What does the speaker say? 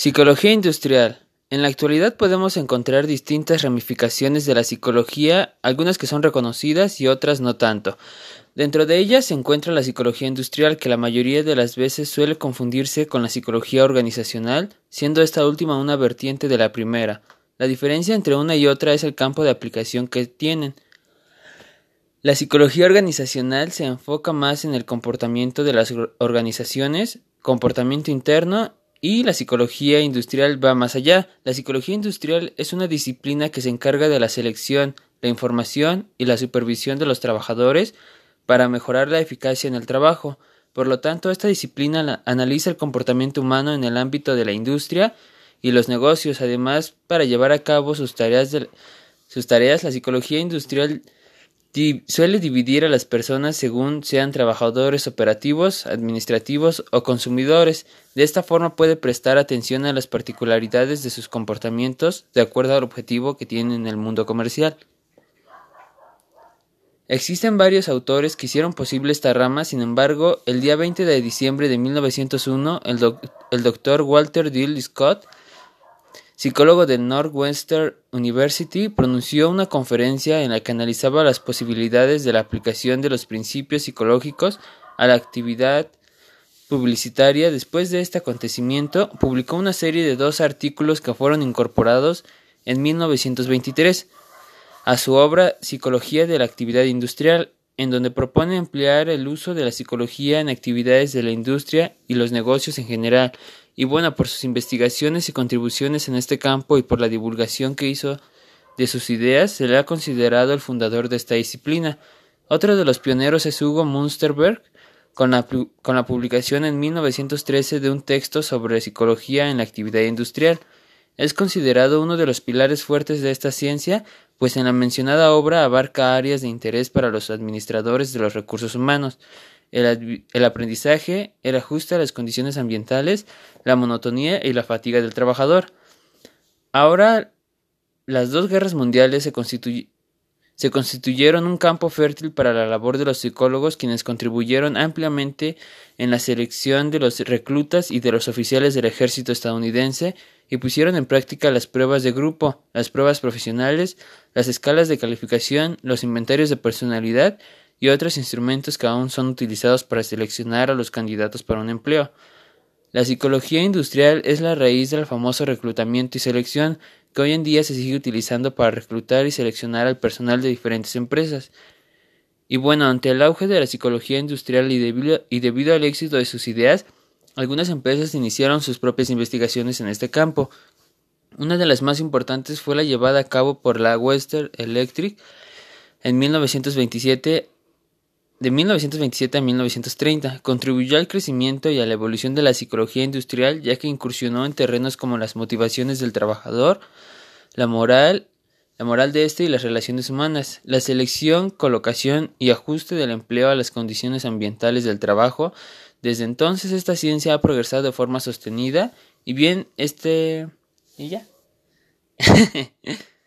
Psicología industrial. En la actualidad podemos encontrar distintas ramificaciones de la psicología, algunas que son reconocidas y otras no tanto. Dentro de ellas se encuentra la psicología industrial, que la mayoría de las veces suele confundirse con la psicología organizacional, siendo esta última una vertiente de la primera. La diferencia entre una y otra es el campo de aplicación que tienen. La psicología organizacional se enfoca más en el comportamiento de las organizaciones, comportamiento interno y la psicología industrial va más allá. La psicología industrial es una disciplina que se encarga de la selección, la información y la supervisión de los trabajadores para mejorar la eficacia en el trabajo. Por lo tanto, esta disciplina analiza el comportamiento humano en el ámbito de la industria y los negocios. Además, para llevar a cabo sus tareas, sus tareas la psicología industrial suele dividir a las personas según sean trabajadores operativos, administrativos o consumidores. De esta forma puede prestar atención a las particularidades de sus comportamientos de acuerdo al objetivo que tienen en el mundo comercial. Existen varios autores que hicieron posible esta rama, sin embargo, el día 20 de diciembre de 1901, el, el doctor Walter Dill Scott psicólogo de Northwestern University, pronunció una conferencia en la que analizaba las posibilidades de la aplicación de los principios psicológicos a la actividad publicitaria. Después de este acontecimiento, publicó una serie de dos artículos que fueron incorporados en 1923 a su obra Psicología de la actividad industrial, en donde propone emplear el uso de la psicología en actividades de la industria y los negocios en general, y bueno, por sus investigaciones y contribuciones en este campo y por la divulgación que hizo de sus ideas, se le ha considerado el fundador de esta disciplina. Otro de los pioneros es Hugo Munsterberg, con la, con la publicación en 1913 de un texto sobre psicología en la actividad industrial. Es considerado uno de los pilares fuertes de esta ciencia, pues en la mencionada obra abarca áreas de interés para los administradores de los recursos humanos, el, aprendizaje, el ajuste a las condiciones ambientales, la monotonía y la fatiga del trabajador. Ahora, las dos guerras mundiales se, se constituyeron un campo fértil para la labor de los psicólogos quienes contribuyeron ampliamente en la selección de los reclutas y de los oficiales del ejército estadounidense y pusieron en práctica las pruebas de grupo, las pruebas profesionales, las escalas de calificación, los inventarios de personalidad y otros instrumentos que aún son utilizados para seleccionar a los candidatos para un empleo. La psicología industrial es la raíz del famoso reclutamiento y selección que hoy en día se sigue utilizando para reclutar y seleccionar al personal de diferentes empresas. Y bueno, ante el auge de la psicología industrial y debido, y debido al éxito de sus ideas, algunas empresas iniciaron sus propias investigaciones en este campo. Una de las más importantes fue la llevada a cabo por la Western Electric en 1927 de 1927 a 1930 contribuyó al crecimiento y a la evolución de la psicología industrial ya que incursionó en terrenos como las motivaciones del trabajador, la moral, la moral de éste y las relaciones humanas, la selección, colocación y ajuste del empleo a las condiciones ambientales del trabajo. Desde entonces esta ciencia ha progresado de forma sostenida y bien este y ya.